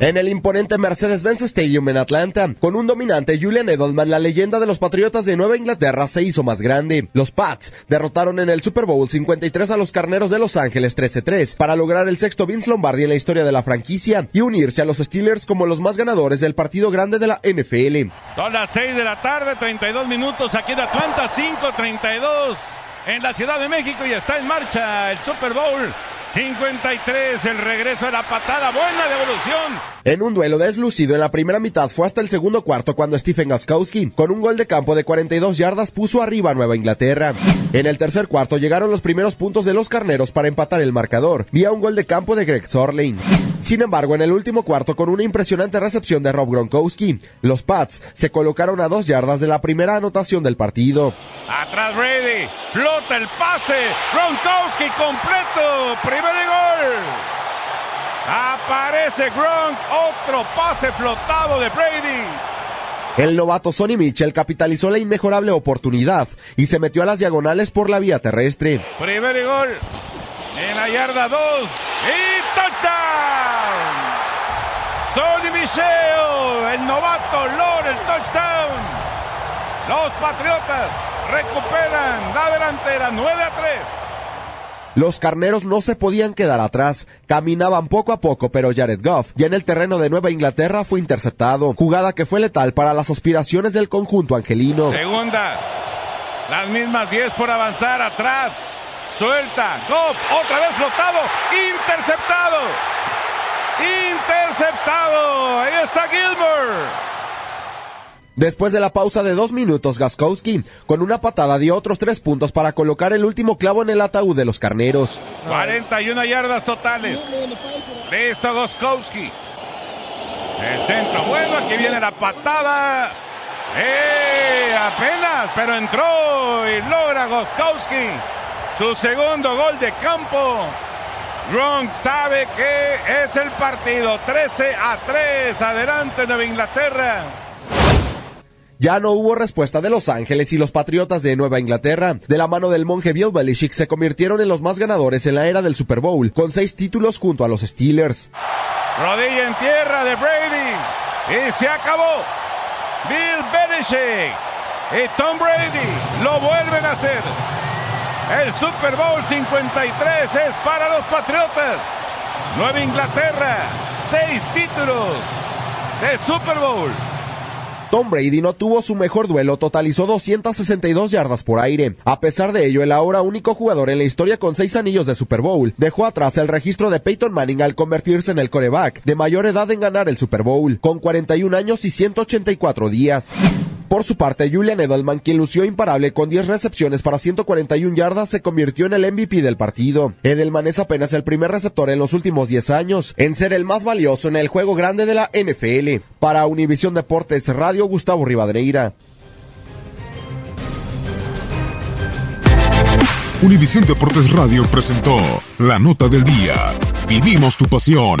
En el imponente Mercedes-Benz Stadium en Atlanta, con un dominante Julian Edelman, la leyenda de los Patriotas de Nueva Inglaterra se hizo más grande. Los Pats derrotaron en el Super Bowl 53 a los Carneros de Los Ángeles 13-3 para lograr el sexto Vince Lombardi en la historia de la franquicia y unirse a los Steelers como los más ganadores del partido grande de la NFL. Son las 6 de la tarde, 32 minutos aquí de Atlanta, 5-32 en la Ciudad de México y está en marcha el Super Bowl 53, el regreso de la patada, buena devolución. En un duelo deslucido en la primera mitad fue hasta el segundo cuarto cuando Stephen Gaskowski, con un gol de campo de 42 yardas, puso arriba a Nueva Inglaterra. En el tercer cuarto llegaron los primeros puntos de los carneros para empatar el marcador, vía un gol de campo de Greg Sorlane. Sin embargo, en el último cuarto, con una impresionante recepción de Rob Gronkowski, los Pats se colocaron a dos yardas de la primera anotación del partido. Atrás Brady, flota el pase, Gronkowski completo, primer gol. Aparece Gronk, otro pase flotado de Brady. El novato Sonny Mitchell capitalizó la inmejorable oportunidad y se metió a las diagonales por la vía terrestre. Primer gol en la yarda 2 y touchdown. Sonny Michel, el novato logra el touchdown. Los Patriotas recuperan la delantera 9 a 3. Los carneros no se podían quedar atrás, caminaban poco a poco, pero Jared Goff, ya en el terreno de Nueva Inglaterra, fue interceptado, jugada que fue letal para las aspiraciones del conjunto angelino. Segunda, las mismas 10 por avanzar atrás, suelta, Goff, otra vez flotado, interceptado, interceptado, ahí está Gilmore. Después de la pausa de dos minutos, Gaskowski, con una patada, dio otros tres puntos para colocar el último clavo en el ataúd de los carneros. 41 yardas totales. Listo, Goskowski. El centro, bueno, aquí viene la patada. ¡Eh! Apenas, pero entró y logra Goskowski su segundo gol de campo. Gronk sabe que es el partido 13 a 3. Adelante Nueva Inglaterra. Ya no hubo respuesta de Los Ángeles y los Patriotas de Nueva Inglaterra. De la mano del monje Bill Belichick se convirtieron en los más ganadores en la era del Super Bowl, con seis títulos junto a los Steelers. Rodilla en tierra de Brady. Y se acabó. Bill Belichick y Tom Brady lo vuelven a hacer. El Super Bowl 53 es para los Patriotas. Nueva Inglaterra, seis títulos de Super Bowl. Tom Brady no tuvo su mejor duelo, totalizó 262 yardas por aire. A pesar de ello, el ahora único jugador en la historia con seis anillos de Super Bowl dejó atrás el registro de Peyton Manning al convertirse en el coreback de mayor edad en ganar el Super Bowl, con 41 años y 184 días. Por su parte, Julian Edelman, quien lució imparable con 10 recepciones para 141 yardas, se convirtió en el MVP del partido. Edelman es apenas el primer receptor en los últimos 10 años en ser el más valioso en el juego grande de la NFL. Para Univisión Deportes Radio, Gustavo Rivadeneira. Univisión Deportes Radio presentó la nota del día. Vivimos tu pasión.